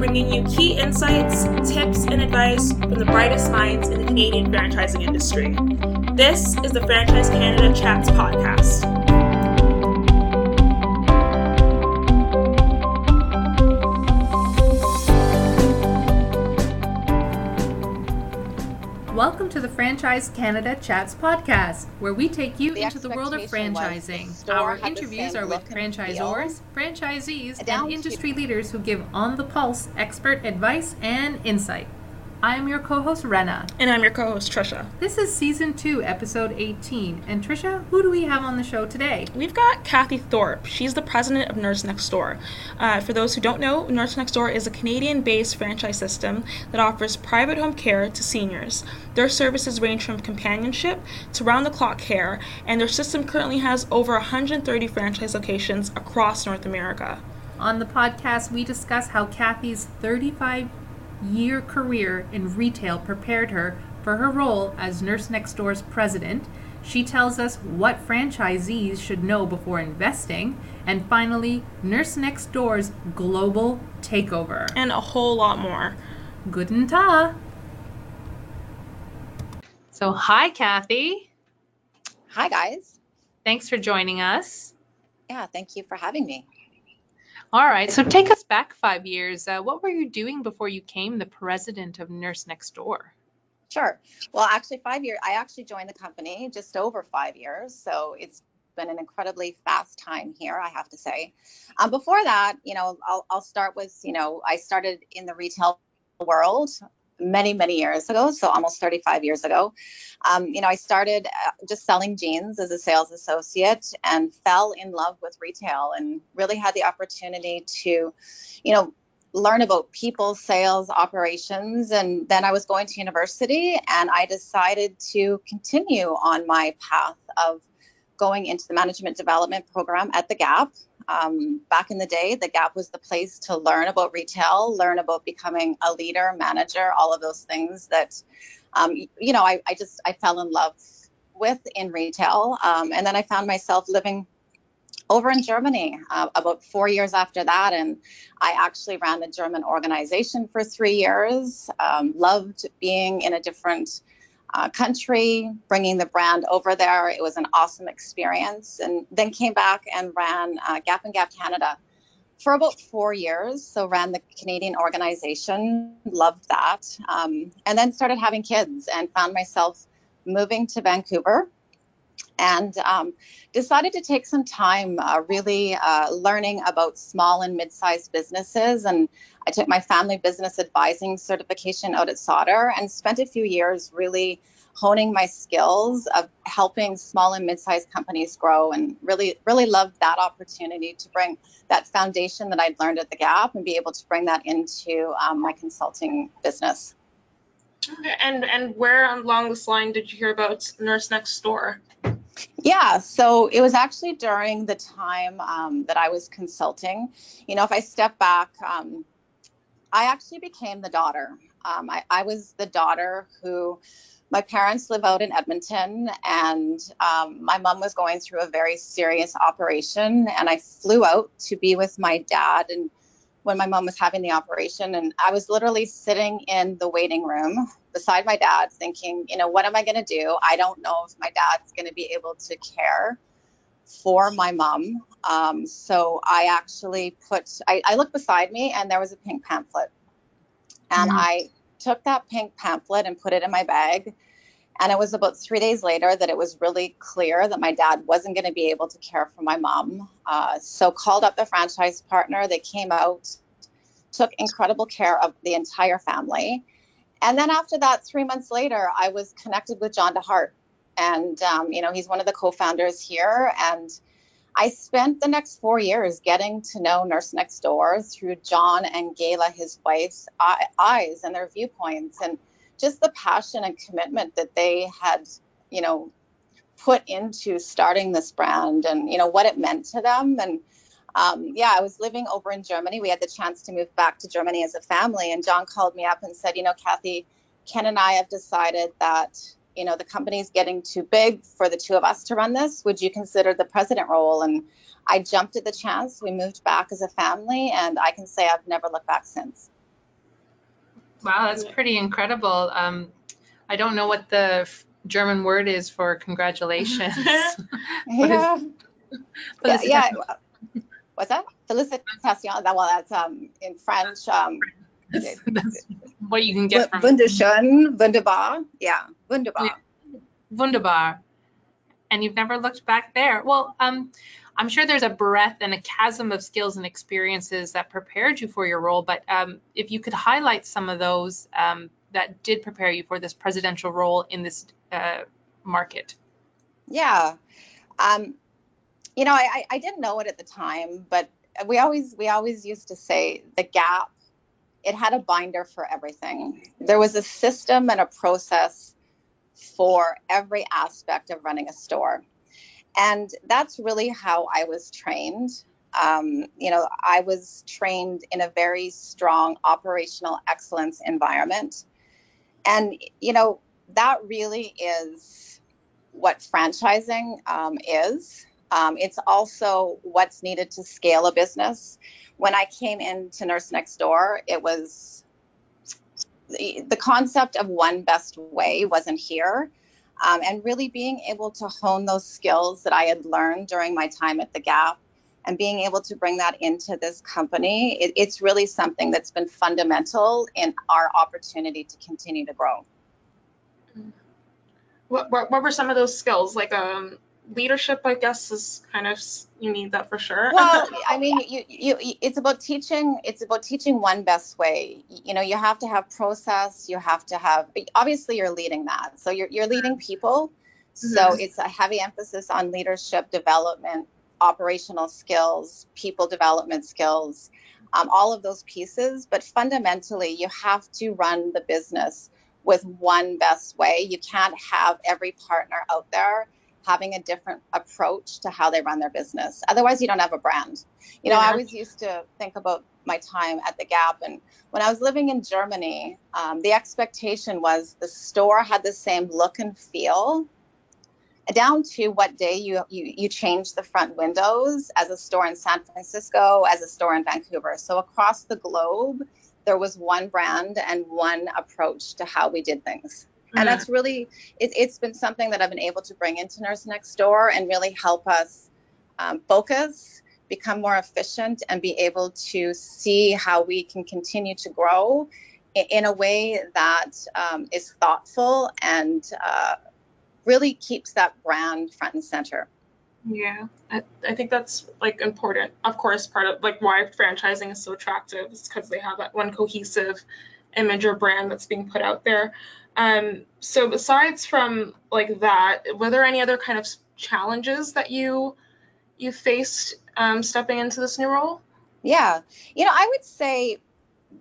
bringing you key insights, tips, and advice from the brightest minds in the Canadian franchising industry. This is the Franchise Canada Chats podcast. Welcome to the Franchise Canada Chats podcast, where we take you the into the world of franchising. Our interviews are with franchisors, franchisees, and industry leaders who give on the pulse expert advice and insight. I'm your co host, Rena. And I'm your co host, Trisha. This is season two, episode 18. And Trisha, who do we have on the show today? We've got Kathy Thorpe. She's the president of Nurse Next Door. Uh, for those who don't know, Nurse Next Door is a Canadian based franchise system that offers private home care to seniors. Their services range from companionship to round the clock care, and their system currently has over 130 franchise locations across North America. On the podcast, we discuss how Kathy's 35 year career in retail prepared her for her role as Nurse Next Door's president. She tells us what franchisees should know before investing. And finally, Nurse Next Door's global takeover. And a whole lot more. Guten Tag. So, hi, Kathy. Hi, guys. Thanks for joining us. Yeah, thank you for having me. All right. So take us back five years. Uh, what were you doing before you came the president of Nurse Next Door? Sure. Well, actually, five years. I actually joined the company just over five years. So it's been an incredibly fast time here, I have to say. Um, before that, you know, I'll, I'll start with, you know, I started in the retail world many, many years ago, so almost 35 years ago. Um, you know, I started uh, just selling jeans as a sales associate and fell in love with retail and really had the opportunity to, you know, learn about people, sales, operations. And then I was going to university and I decided to continue on my path of going into the management development program at the Gap. Um, back in the day, the Gap was the place to learn about retail, learn about becoming a leader, manager, all of those things that, um, you know, I, I, just I fell in love with in retail. Um, and then I found myself living over in Germany uh, about four years after that. And I actually ran the German organization for three years. Um, loved being in a different uh, country, bringing the brand over there. It was an awesome experience. And then came back and ran uh, Gap and Gap Canada for about four years. So ran the Canadian organization, loved that. Um, and then started having kids and found myself moving to Vancouver and um, decided to take some time uh, really uh, learning about small and mid-sized businesses and i took my family business advising certification out at sauder and spent a few years really honing my skills of helping small and mid-sized companies grow and really really loved that opportunity to bring that foundation that i'd learned at the gap and be able to bring that into um, my consulting business okay and and where along this line did you hear about nurse next door yeah, so it was actually during the time um, that I was consulting. You know, if I step back, um, I actually became the daughter. Um, I, I, was the daughter who my parents live out in Edmonton, and um, my mom was going through a very serious operation, and I flew out to be with my dad and when my mom was having the operation and I was literally sitting in the waiting room beside my dad thinking, you know, what am I going to do? I don't know if my dad's going to be able to care for my mom. Um, so I actually put, I, I, looked beside me and there was a pink pamphlet. And mm-hmm. I took that pink pamphlet and put it in my bag. And it was about three days later that it was really clear that my dad wasn't going to be able to care for my mom. Uh, so called up the franchise partner. They came out, took incredible care of the entire family. And then after that, three months later, I was connected with John DeHart. And, um, you know, he's one of the co founders here. And I spent the next four years getting to know Nurse Next Door through John and Gayla, his wife's eyes and their viewpoints, and just the passion and commitment that they had, you know, put into starting this brand and, you know, what it meant to them. And um, yeah, I was living over in Germany. We had the chance to move back to Germany as a family. And John called me up and said, you know, Kathy, Ken and I have decided that, you know, the company's getting too big for the two of us to run this. Would you consider the president role? And I jumped at the chance. We moved back as a family, and I can say I've never looked back since. Wow, that's pretty incredible. Um, I don't know what the f- German word is for congratulations. Yeah. Yeah, yeah. What's that? Felicitation. Well, that's um in French. Um, That's, that's what you can get from wunderschön, wunderbar. Yeah, wunderbar. Yeah. Wunderbar. And you've never looked back there. Well, um, I'm sure there's a breadth and a chasm of skills and experiences that prepared you for your role, but um, if you could highlight some of those um, that did prepare you for this presidential role in this uh, market. Yeah. Um, you know, I, I I didn't know it at the time, but we always we always used to say the gap. It had a binder for everything. There was a system and a process for every aspect of running a store, and that's really how I was trained. Um, you know, I was trained in a very strong operational excellence environment, and you know that really is what franchising um, is. Um, it's also what's needed to scale a business. When I came into Nurse Next Door, it was the, the concept of one best way wasn't here. Um, and really being able to hone those skills that I had learned during my time at the Gap and being able to bring that into this company, it, it's really something that's been fundamental in our opportunity to continue to grow. What, what what were some of those skills? Like um leadership, I guess, is kind of you need that for sure. well i mean you, you it's about teaching it's about teaching one best way. You know you have to have process you have to have obviously you're leading that. So you're, you're leading people. So Mhm. it's a heavy emphasis on leadership development operational skills people development skills um, all of those pieces. But fundamentally you have to run the business with one best way. You can't have every partner out there having a different approach to how they run their business. Otherwise, you don't have a brand. You know, I Yeah. always used to think about my time at the Gap, and when I was living in Germany, um, the expectation was the store had the same look and feel. Down to what day you, you you changed the front windows as a store in San Francisco, as a store in Vancouver. So across the globe, there was one brand and one approach to how we did things and Mhm. that's really it, it's been something that i've been able to bring into nurse next door and really help us um, focus become more efficient and be able to see how we can continue to grow in, in a way that um, is thoughtful and uh, really keeps that brand front and center Yeah, I, I think that's like important. Of course, part of like why franchising is so attractive is because they have that one cohesive image or brand that's being put out there. Um, so besides from like that, were there any other kind of challenges that you you faced um, stepping into this new role? Yeah, you know, I would say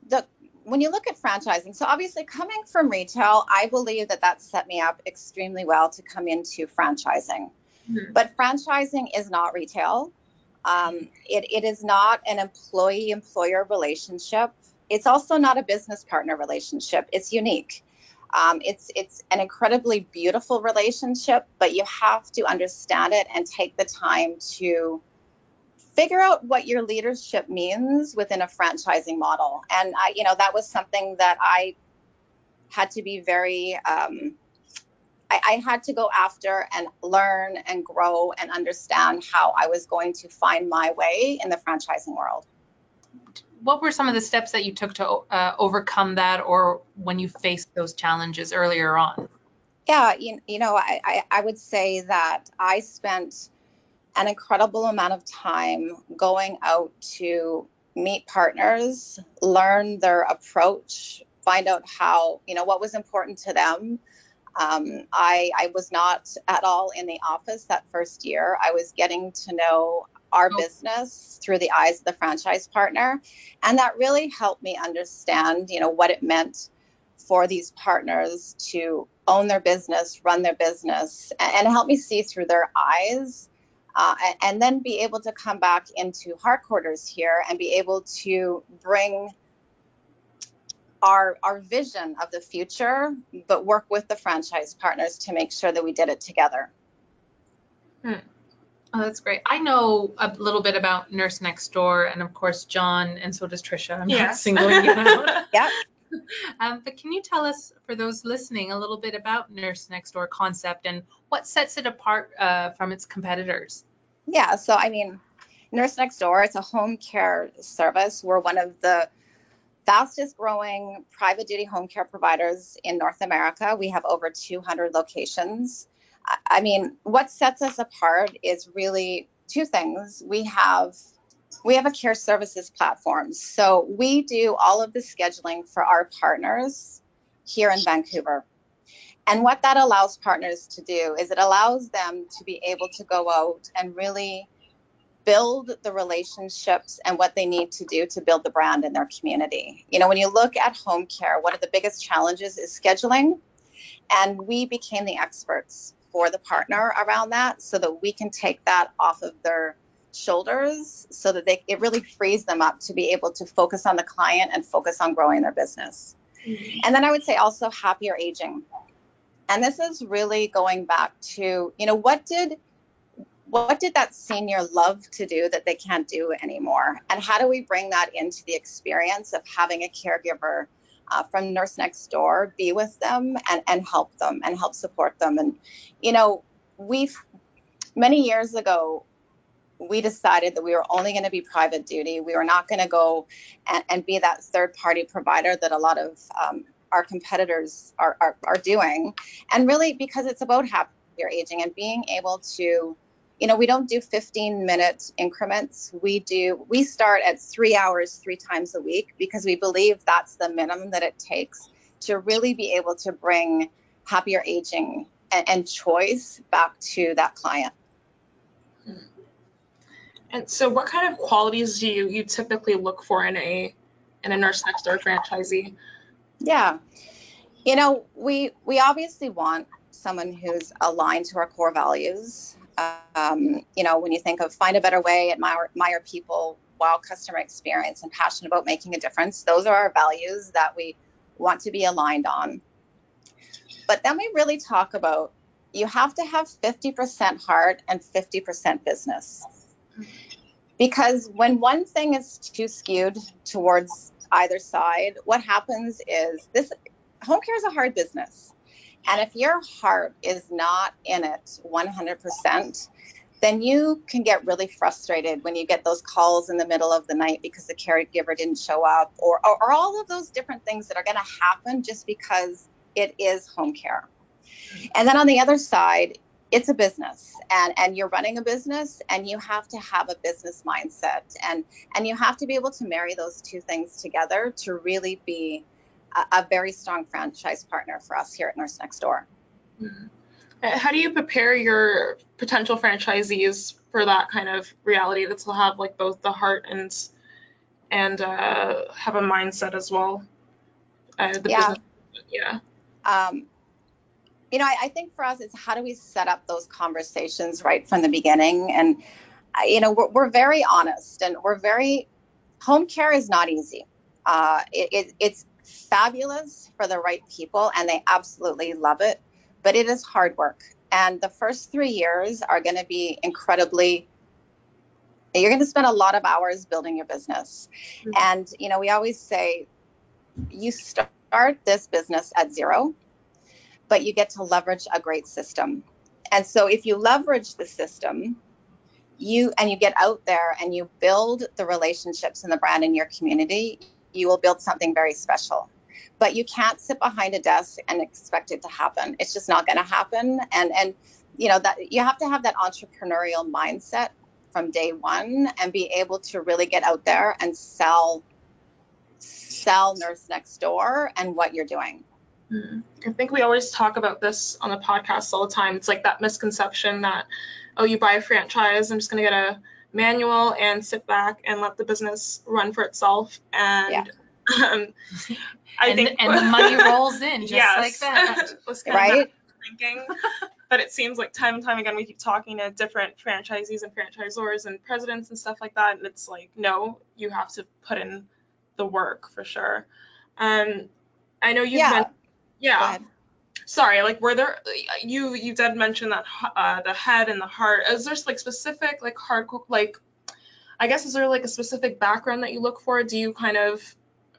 the when you look at franchising, so obviously coming from retail, I believe that that set me up extremely well to come into franchising. Mhm. But franchising is not retail. Um, it, it is not an employee employer relationship. It's also not a business partner relationship. It's unique. Um, it's it's an incredibly beautiful relationship, but you have to understand it and take the time to figure out what your leadership means within a franchising model. And I, you know, that was something that I had to be very, um, I, I had to go after and learn and grow and understand how I was going to find my way in the franchising world. What were some of the steps that you took to uh, overcome that or when you faced those challenges earlier on? Yeah, you, you know, I, I, I would say that I spent an incredible amount of time going out to meet partners, learn their approach, find out how, you know, what was important to them. Um, I, I was not at all in the office that first year. I was getting to know our Oh. business through the eyes of the franchise partner. And that really helped me understand, you know, what it meant for these partners to own their business, run their business, and, help me see through their eyes. Uh, and, then be able to come back into headquarters here and be able to bring our our vision of the future, but work with the franchise partners to make sure that we did it together. Oh, that's great. I know a little bit about Nurse Next Door, and of course John, and so does Trisha. I'm Yeah. not singling you out. Yeah. um, but can you tell us, for those listening, a little bit about Nurse Next Door concept and what sets it apart uh, from its competitors? Yeah, so I mean, Nurse Next Door, it's a home care service. We're one of the fastest growing private duty home care providers in North America. We have over 200 locations. I mean, what sets us apart is really two things. We have we have a care services platform. So we do all of the scheduling for our partners here in Vancouver. And what that allows partners to do is it allows them to be able to go out and really build the relationships and what they need to do to build the brand in their community. You know, when you look at home care, one of the biggest challenges is scheduling. And we became the experts for the partner around that so that we can take that off of their shoulders so that they it really frees them up to be able to focus on the client and focus on growing their business. Mm-hmm. And then I would say also happier aging. And this is really going back to, you know, what did what did that senior love to do that they can't do anymore? And how do we bring that into the experience of having a caregiver uh, from Nurse Next Door be with them and, and help them and help support them? And, you know, we've many years ago, we decided that we were only going to be private duty. We were not going to go and, and, be that third party provider that a lot of um, our competitors are, are, are, doing. And really, because it's about happier aging and being able to, you know, we don't do 15 minute increments. We do, we start at three hours, three times a week, because we believe that's the minimum that it takes to really be able to bring happier aging and, and choice back to that client. Hmm. And so, what kind of qualities do you, you typically look for in a in a nurse next door franchisee? Yeah, you know, we we obviously want someone who's aligned to our core values. Um, you know, when you think of find a better way, admire, admire people, wow customer experience, and passionate about making a difference, those are our values that we want to be aligned on. But then we really talk about you have to have 50% heart and 50% business. Because when one thing is too skewed towards either side, what happens is this home care is a hard business. And if your heart is not in it 100%, then you can get really frustrated when you get those calls in the middle of the night because the caregiver didn't show up or, or, or all of those different things that are going to happen just because it is home care. And then on the other side, it's a business and and you're running a business and you have to have a business mindset and and you have to be able to marry those two things together to really be a, a very strong franchise partner for us here at Nurse Next Door. Mm-hmm. How do you prepare your potential franchisees for that kind of reality that will have like both the heart and and uh, have a mindset as well? Uh, the yeah. Business, yeah. Um, you know, I, I, think for us, it's how do we set up those conversations right from the beginning? And, you know, we're, we're very honest and we're very, home care is not easy. Uh, it, it, it's fabulous for the right people and they absolutely love it, but it is hard work. And the first three years are going to be incredibly you're going to spend a lot of hours building your business. Mm-hmm. And, you know, we always say you start this business at zero but you get to leverage a great system. And so if you leverage the system, you and you get out there and you build the relationships and the brand in your community, you will build something very special. But you can't sit behind a desk and expect it to happen. It's just not going to happen. And and you know that you have to have that entrepreneurial mindset from day one and be able to really get out there and sell sell nurse next door and what you're doing Mm. I think we always talk about this on the podcast all the time. It's like that misconception that, oh, you buy a franchise, I'm just going to get a manual and sit back and let the business run for itself. And yeah. Um, I and think, the, and the money rolls in just yes, like that. right? Thinking. but it seems like time and time again we keep talking to different franchisees and franchisors and presidents and stuff like that, and it's like, no, you have to put in the work for sure. Um, I know you've yeah. Yeah. Sorry, like were there you you did mention that uh, the head and the heart. Is there like specific like hard like I guess is there like a specific background that you look for? Do you kind of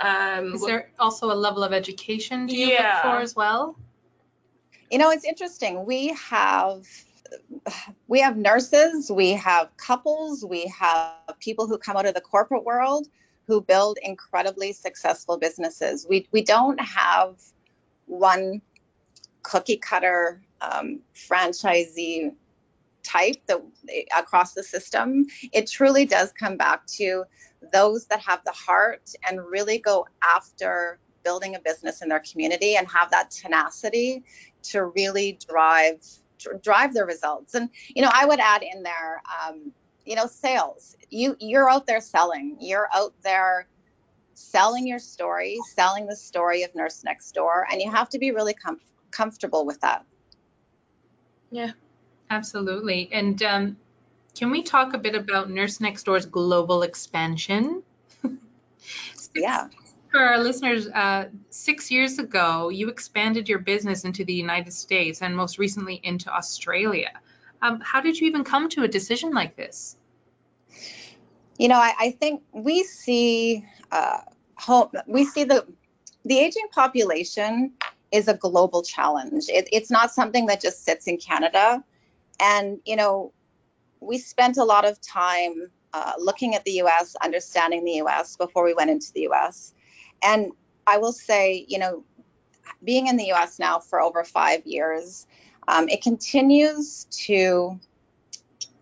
Um, Is there also a level of education do you Yeah. look for as well? You know, it's interesting. We have we have nurses, we have couples, we have people who come out of the corporate world who build incredibly successful businesses. We we don't have one cookie cutter um, franchisee type that across the system. It truly does come back to those that have the heart and really go after building a business in their community and have that tenacity to really drive drive the results. And you know, I would add in there, um, you know, sales. You you're out there selling. You're out there selling your story, selling the story of Nurse Next Door, and you have to be really com- comfortable with that. yeah. Absolutely. And um, can we talk a bit about Nurse Next Door's global expansion? Yeah. For our listeners, uh, six years ago, you expanded your business into the United States and most recently into Australia. Um, how did you even come to a decision like this? You know, I, I think we see uh, home, we see the the aging population is a global challenge. It, it's not something that just sits in Canada. And you know, we spent a lot of time uh, looking at the U.S., understanding the U.S. before we went into the U.S. And I will say, you know, being in the U.S. now for over five years, um, it continues to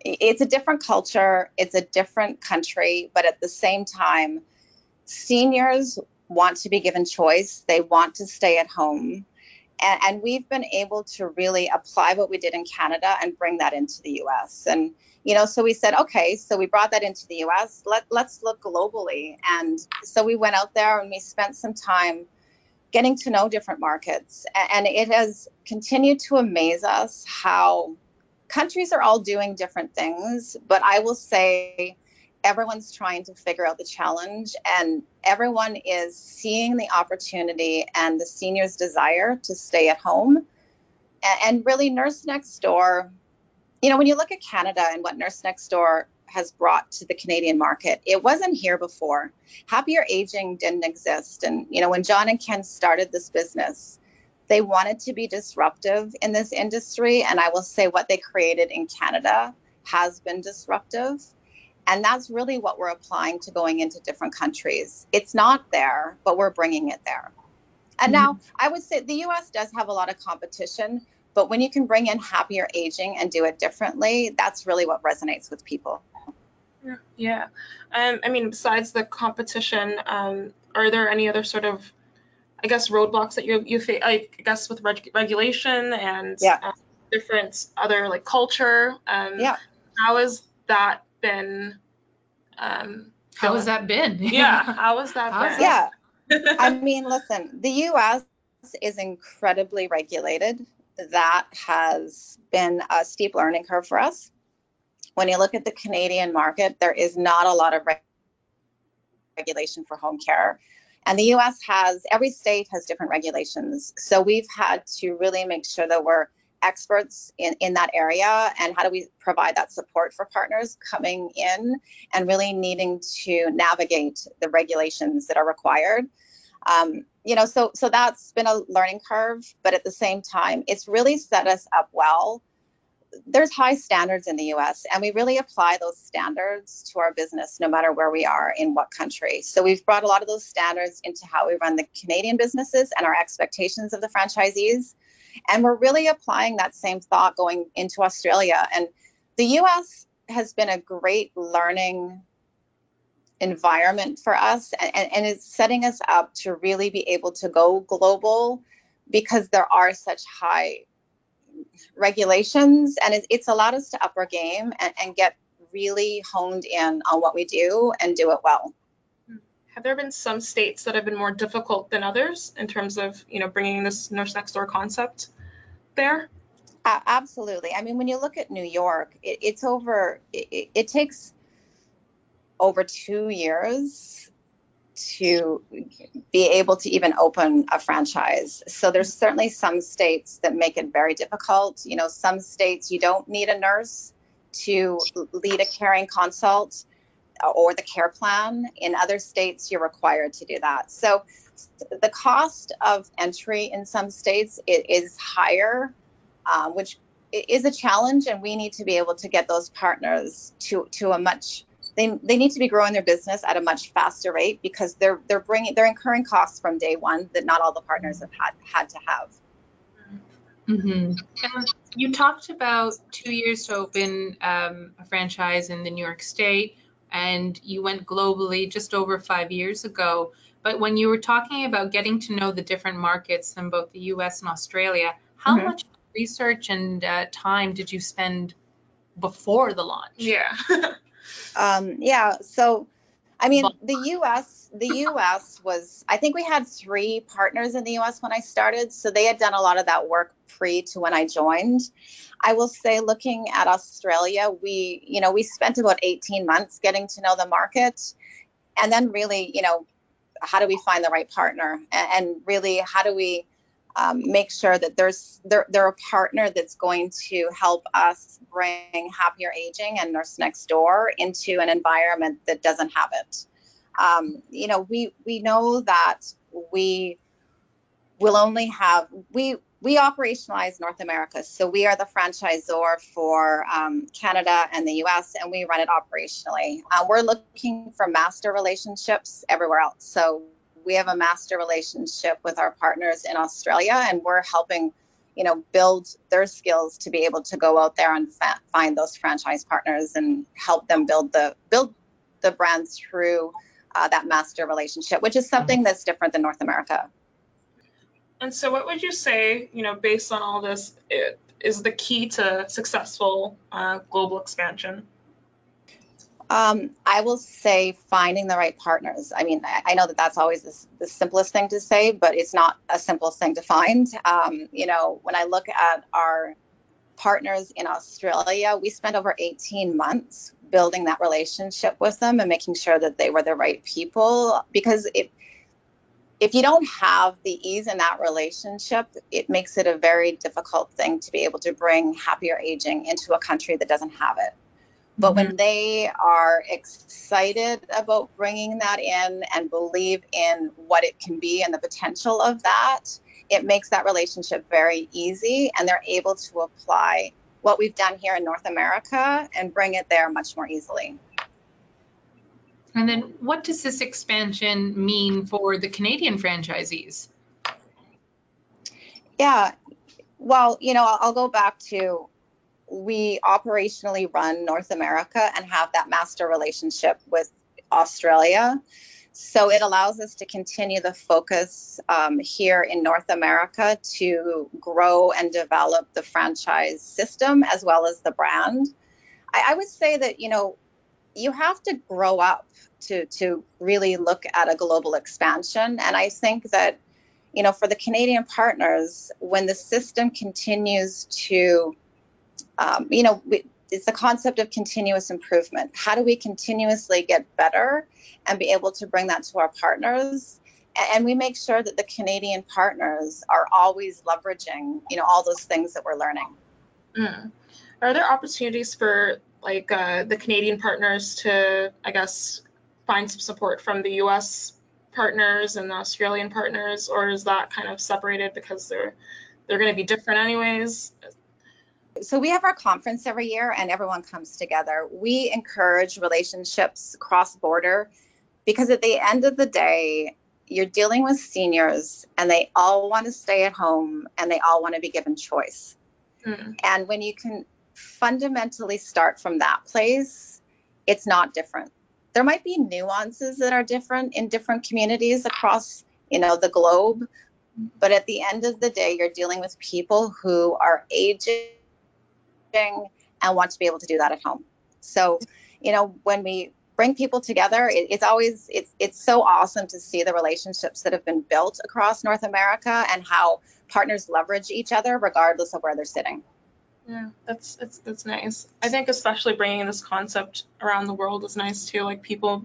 it's a different culture, it's a different country, but at the same time, seniors want to be given choice. They want to stay at home. And, and we've been able to really apply what we did in Canada and bring that into the US. And, you know, so we said, okay, so we brought that into the US. Let, let's look globally. And so we went out there and we spent some time getting to know different markets. And it has continued to amaze us how countries are all doing different things, but I will say everyone's trying to figure out the challenge and everyone is seeing the opportunity and the seniors' desire to stay at home. And really, Nurse Next Door, you know, when you look at Canada and what Nurse Next Door has brought to the Canadian market, it wasn't here before. Happier aging didn't exist. And, you know, when John and Ken started this business, they wanted to be disruptive in this industry. And I will say what they created in Canada has been disruptive. And that's really what we're applying to going into different countries. It's not there, but we're bringing it there. And now I would say the US does have a lot of competition, but when you can bring in happier aging and do it differently, that's really what resonates with people. Yeah. Um, I mean, besides the competition, um, are there any other sort of, I guess, roadblocks that you you face? I guess with reg- regulation and Yeah. uh, different other like culture. Um, Yeah. How has that been? Um, How has that been? yeah. How has that been? Yeah. I mean, listen, the US is incredibly regulated. That has been a steep learning curve for us. When you look at the Canadian market, there is not a lot of reg- regulation for home care. And the US has, every state has different regulations. So we've had to really make sure that we're experts in, in that area and how do we provide that support for partners coming in and really needing to navigate the regulations that are required. Um, you know, so so that's been a learning curve, but at the same time, it's really set us up well. There's high standards in the US, and we really apply those standards to our business no matter where we are in what country. So we've brought a lot of those standards into how we run the Canadian businesses and our expectations of the franchisees. And we're really applying that same thought going into Australia. And the US has been a great learning environment for us and, and, it's setting us up to really be able to go global because there are such high regulations and it, it's allowed us to up our game and, and get really honed in on what we do and do it well. Have there been some states that have been more difficult than others in terms of you know bringing this nurse next door concept there? Uh, absolutely. I mean, when you look at New York, it, it's over, it, it- takes over two years to be able to even open a franchise. So there's certainly some states that make it very difficult. You know, some states you don't need a nurse to lead a caring consult. Or the care plan. In other states, you're required to do that. So the cost of entry in some states it is higher, um, which is a challenge, and we need to be able to get those partners to to a much they, they need to be growing their business at a much faster rate because they're they're bringing they're incurring costs from day one that not all the partners have had had to have. Mm-hmm. you talked about two years to open um, a franchise in the New York State, and you went globally just over five years ago. But when you were talking about getting to know the different markets in both the U.S. and Australia, how mm-hmm. much research and uh, time did you spend before the launch? Yeah. um, yeah. So, I mean, the U.S. the U.S. was I think we had three partners in the U.S. when I started, so they had done a lot of that work pre to when I joined. I will say, looking at Australia, we you know we spent about 18 months getting to know the market, and then really you know how do we find the right partner, and, and really how do we um, make sure that there's they're, they're a partner that's going to help us bring happier aging and nurse next door into an environment that doesn't have it um, you know we we know that we will only have we we operationalize North America. So we are the franchisor for um, Canada and the US, and we run it operationally. Uh, we're looking for master relationships everywhere else. So we have a master relationship with our partners in Australia, and we're helping, you know, build their skills to be able to go out there and fa- find those franchise partners and help them build the build the brands through uh, that master relationship, which is something that's different than North America. And so, what would you say, you know, based on all this, is the key to successful uh, global expansion? Um, I will say finding the right partners. I mean, I, know that that's always the, the, simplest thing to say, but it's not a simple thing to find. Um, you know, when I look at our partners in Australia, we spent over 18 months building that relationship with them and making sure that they were the right people because if if you don't have the ease in that relationship, it makes it a very difficult thing to be able to bring happier aging into a country that doesn't have it. But when mm-hmm. they are excited about bringing that in and believe in what it can be and the potential of that, it makes that relationship very easy and they're able to apply what we've done here in North America and bring it there much more easily. And then what does this expansion mean for the Canadian franchisees? Yeah, well, you know, I'll, I'll go back to we operationally run North America and have that master relationship with Australia. So it allows us to continue the focus um, here in North America to grow and develop the franchise system as well as the brand. I, I would say that, you know, you have to grow up to, to really look at a global expansion. And I think that, you know, for the Canadian partners, when the system continues to um, you know, we, it's the concept of continuous improvement. How do we continuously get better and be able to bring that to our partners? And we make sure that the Canadian partners are always leveraging, you know, all those things that we're learning. Mm. Are there opportunities for like uh, the Canadian partners to, I guess, find some support from the U.S. partners and the Australian partners, or is that kind of separated because they're they're going to be different anyways? So we have our conference every year and everyone comes together. We encourage relationships cross border because at the end of the day, you're dealing with seniors and they all want to stay at home and they all want to be given choice. Mm. And when you can fundamentally start from that place, it's not different. There might be nuances that are different in different communities across, you know, the globe, but at the end of the day, you're dealing with people who are aging and want to be able to do that at home. So, you know, when we bring people together, it, it's always it's it's so awesome to see the relationships that have been built across North America and how partners leverage each other regardless of where they're sitting. Yeah, that's that's that's nice. I think especially bringing this concept around the world is nice too. Like people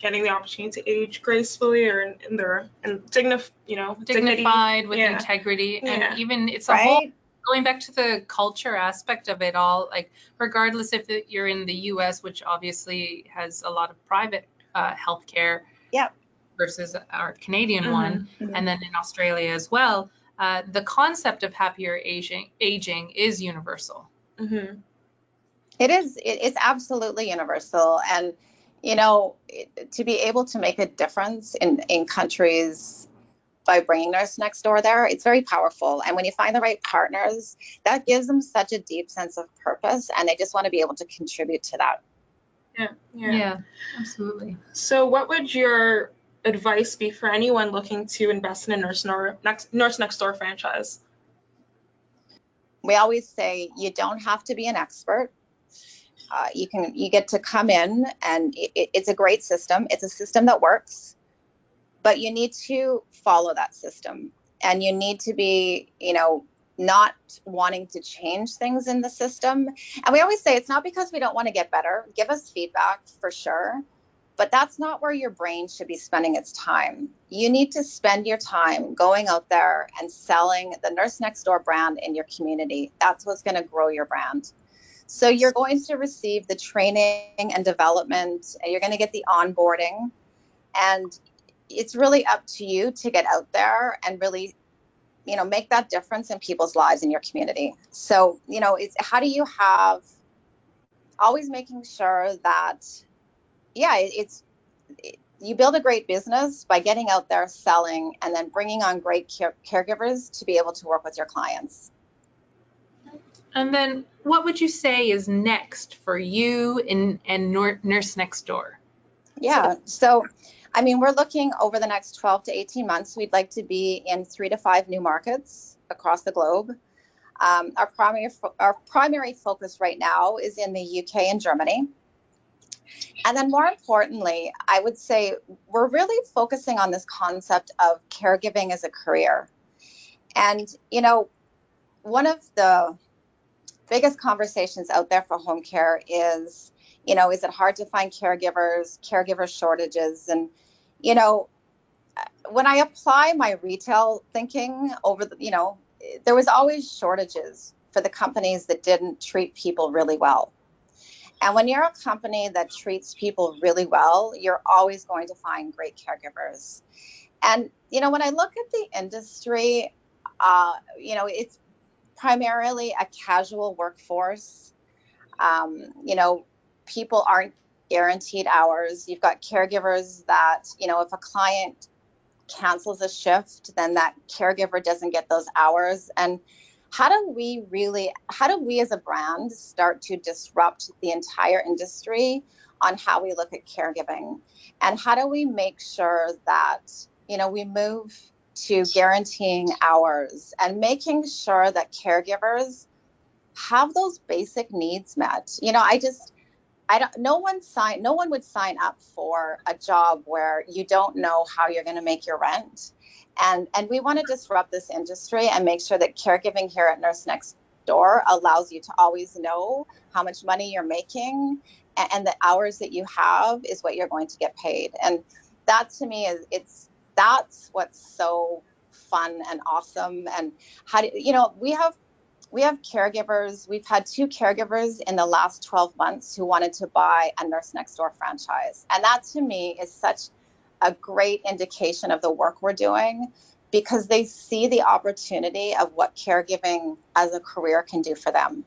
getting the opportunity to age gracefully or in, in their and dignif you know dignified dignity. with yeah. integrity and yeah. even it's a right? whole going back to the culture aspect of it all, like regardless if you're in the U.S., which obviously has a lot of private uh, healthcare, Yep. versus our Canadian Mhm. one, Mhm. and then in Australia as well. Uh, the concept of happier aging aging is universal. hmm It is. It, it's absolutely universal, and you know, to be able to make a difference in in countries by bringing Nurse Next Door there, it's very powerful. And when you find the right partners, that gives them such a deep sense of purpose, and they just want to be able to contribute to that. Yeah. yeah. absolutely. So, what would your advice be for anyone looking to invest in a Nurse, Nor- next, Nurse Next Door franchise? We always say you don't have to be an expert. Uh, you can you get to come in, and it, it's a great system. It's a system that works, but you need to follow that system, and you need to be, you know, not wanting to change things in the system. And we always say it's not because we don't want to get better. Give us feedback for sure, but that's not where your brain should be spending its time. You need to spend your time going out there and selling the Nurse Next Door brand in your community. That's what's going to grow your brand. So you're going to receive the training and development, and you're going to get the onboarding, and it's really up to you to get out there and really you know make that difference in people's lives in your community so you know it's how do you have always making sure that yeah it, it's it, you build a great business by getting out there selling and then bringing on great care, caregivers to be able to work with your clients And then, what would you say is next for you and and Nurse Next Door? yeah so i mean we're looking over the next 12 to 18 months we'd like to be in three to five new markets across the globe um, our primary fo- our primary focus right now is in the uk and germany And then, more importantly, I would say we're really focusing on this concept of caregiving as a career. And, you know, one of the biggest conversations out there for home care is, you know, is it hard to find caregivers, caregiver shortages? And, you know, when I apply my retail thinking over the, you know, there was always shortages for the companies that didn't treat people really well. And when you're a company that treats people really well, you're always going to find great caregivers. And, you know, when I look at the industry, uh, you know, it's primarily a casual workforce. Um, you know, people aren't guaranteed hours. You've got caregivers that, you know, if a client cancels a shift, then that caregiver doesn't get those hours. And how do we really how do we as a brand start to disrupt the entire industry on how we look at caregiving and how do we make sure that you know we move to guaranteeing hours and making sure that caregivers have those basic needs met you know i just I don't. No one sign. No one would sign up for a job where you don't know how you're going to make your rent, and and we want to disrupt this industry and make sure that caregiving here at Nurse Next Door allows you to always know how much money you're making, and, and the hours that you have is what you're going to get paid. And that to me is it's that's what's so fun and awesome. And how do you know we have we have caregivers. We've had two caregivers in the last 12 months who wanted to buy a Nurse Next Door franchise. And that to me is such a great indication of the work we're doing because they see the opportunity of what caregiving as a career can do for them.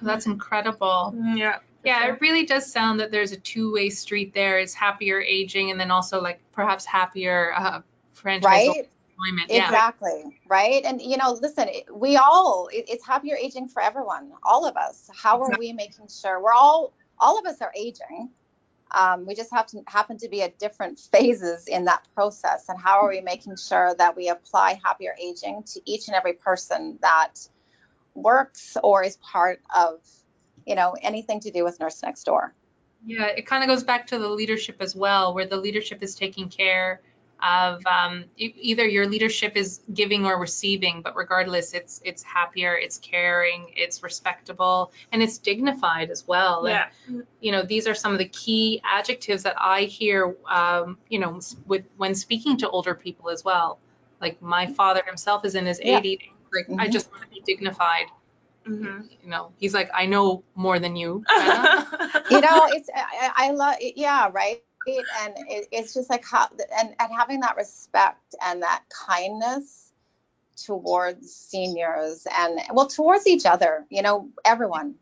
That's incredible. Yeah. Yeah, sure. it really does sound that there's a two-way street there. It's happier aging, and then also like perhaps happier uh, franchise Right? Employment. Yeah. Exactly. Right. And, you know, listen, we all, it's happier aging for everyone, all of us. How are we making sure we're all, all of us are aging? Um, we just have to happen to be at different phases in that process. And how are we making sure that we apply happier aging to each and every person that works or is part of, you know, anything to do with Nurse Next Door? Yeah, it kind of goes back to the leadership as well, where the leadership is taking care of um, either your leadership is giving or receiving, but regardless, it's it's happier, it's caring, it's respectable, and it's dignified as well. And, Yeah. you know, these are some of the key adjectives that I hear, um, you know, with when speaking to older people as well. Like my father himself is in his Yeah. 80s. like I Mhm. just want to be dignified. Mm-hmm. You know, he's like, I know more than you. you know it's i, I love yeah right and it, it's just like how and, and having that respect and that kindness towards seniors and well towards each other you know everyone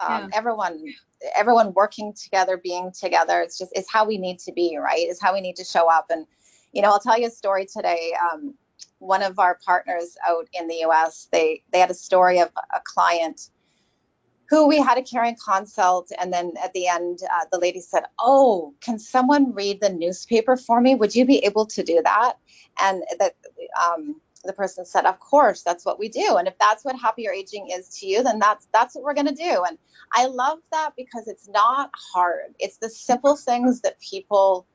um, Yeah. everyone everyone working together being together it's just it's how we need to be right? It's how we need to show up. And you know i'll tell you a story today um, one of our partners out in the us they they had a story of a client who we had a caring consult and then at the end uh, the lady said oh can someone read the newspaper for me? Would you be able to do that? And the, um, the person said of course that's what we do. And if that's what happier aging is to you then that's that's what we're going to do. And i love that because it's not hard. It's the simple things that people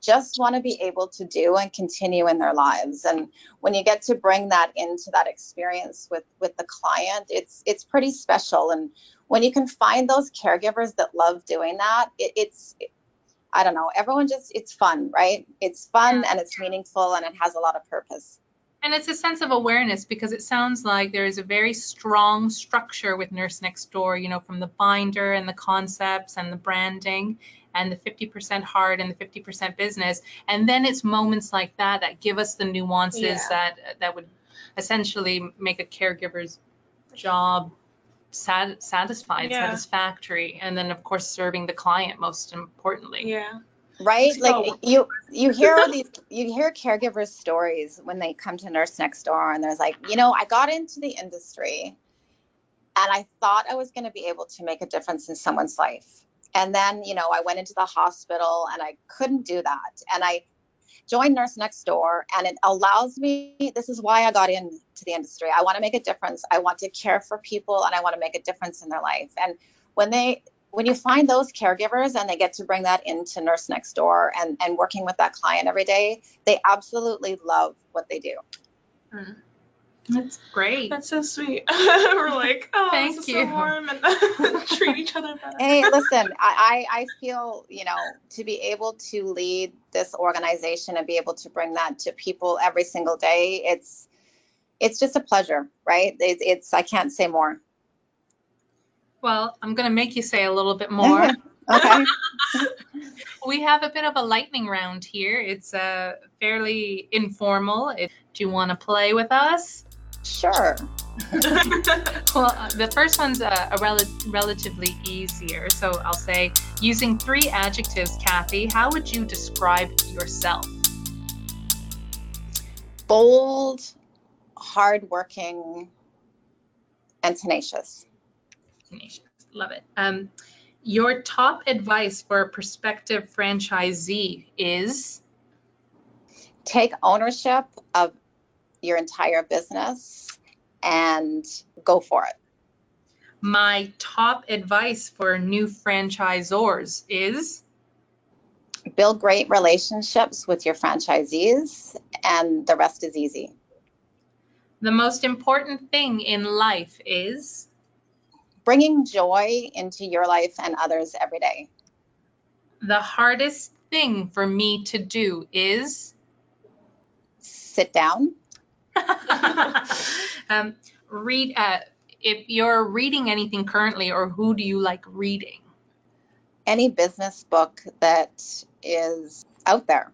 just want to be able to do and continue in their lives. And when you get to bring that into that experience with with the client it's it's pretty special. And when you can find those caregivers that love doing that it, it's i don't know everyone just it's fun right? It's fun and it's meaningful and it has a lot of purpose. And it's a sense of awareness because it sounds like there is a very strong structure with Nurse Next Door, you know, from the binder and the concepts and the branding and the 50% hard and the 50% business. And then it's moments like that that give us the nuances Yeah. that that would essentially make a caregiver's job sat- satisfied, Yeah. satisfactory, and then of course serving the client most importantly. Yeah. right It's like so- you you hear all these you hear caregivers stories when they come to nurse next door and there's like you know i got into the industry and i thought i was going to be able to make a difference in someone's life and then you know i went into the hospital and i couldn't do that. And i joined nurse next door and it allows me this is why i got into the industry. I want to make a difference. I want to care for people and i want to make a difference in their life. And when they when you find those caregivers and they get to bring that into nurse next door and and working with that client every day they absolutely love what they do mm-hmm. That's great. That's so sweet. We're like, oh, Thank this is you. so warm and treat each other better. hey listen I, I i feel you know to be able to lead this organization and be able to bring that to people every single day it's it's just a pleasure right it's, it's i can't say more Well, I'm going to make you say a little bit more. okay We have a bit of a lightning round here. It's uh, fairly informal. It, do you want to play with us? Sure Well, uh, the first one's uh, a rel- relatively easier. So I'll say, using three adjectives, Kathy, how would you describe yourself? bold hardworking and tenacious Tenacious. Love it. Um, your top advice for a prospective franchisee is take ownership of your entire business and go for it. My top advice for new franchisors is build great relationships with your franchisees and the rest is easy. The most important thing in life is bringing joy into your life and others every day. The hardest thing for me to do is sit down um, read uh, if you're reading anything currently or who do you like reading? Any business book that is out there.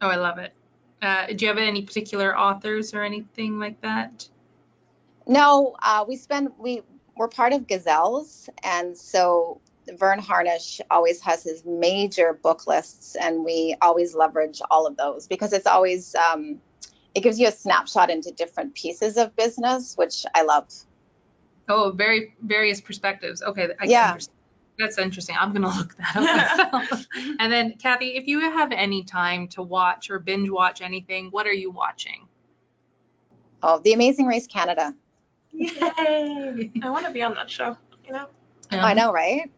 Oh i love it. Uh, do you have any particular authors or anything like that? No uh, we spend we we're part of gazelles and so verne harnish always has his major book lists and we always leverage all of those because it's always um, it gives you a snapshot into different pieces of business which i love oh very various perspectives okay I Yeah. understand. that's interesting i'm gonna look that up myself and then kathy if you have any time to watch or binge watch anything what are you watching oh the amazing race canada Yay! I want to be on that show, you know? i know right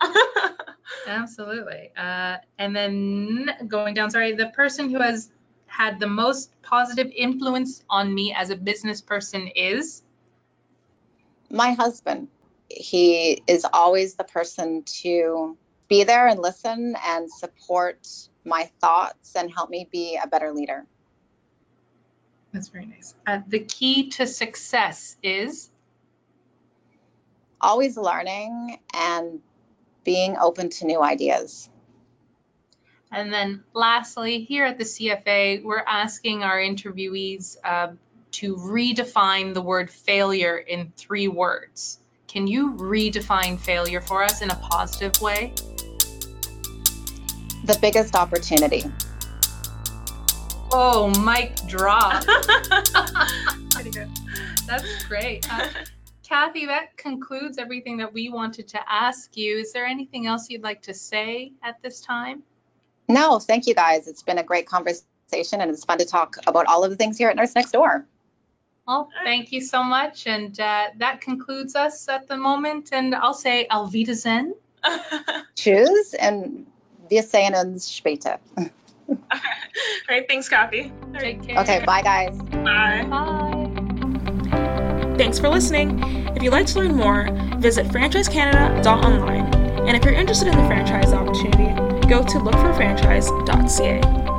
Yeah. Absolutely. Uh, and then going down, sorry, the person who has had the most positive influence on me as a business person is my husband he is always the person to be there and listen and support my thoughts and help me be a better leader That's very nice. Uh, the key to success is Always learning and being open to new ideas. And then lastly, here at the CFA, we're asking our interviewees uh, to redefine the word failure in three words. Can you redefine failure for us in a positive way? The biggest opportunity. Oh, mic drop. Pretty good. That's great. Uh, Kathy, that concludes everything that we wanted to ask you. Is there anything else you'd like to say at this time? No, thank you guys. It's been a great conversation and it's fun to talk about all of the things here at Nurse Next Door. Well, thank you so much. And uh, that concludes us at the moment. And I'll say Alvita Zen. Tschüss and wir sehen uns später. All right, thanks, Kathy. Take care. Okay, bye guys. Bye. Bye. Thanks for listening. If you'd like to learn more, visit franchisecanada.online. And if you're interested in the franchise opportunity, go to lookforfranchise.ca.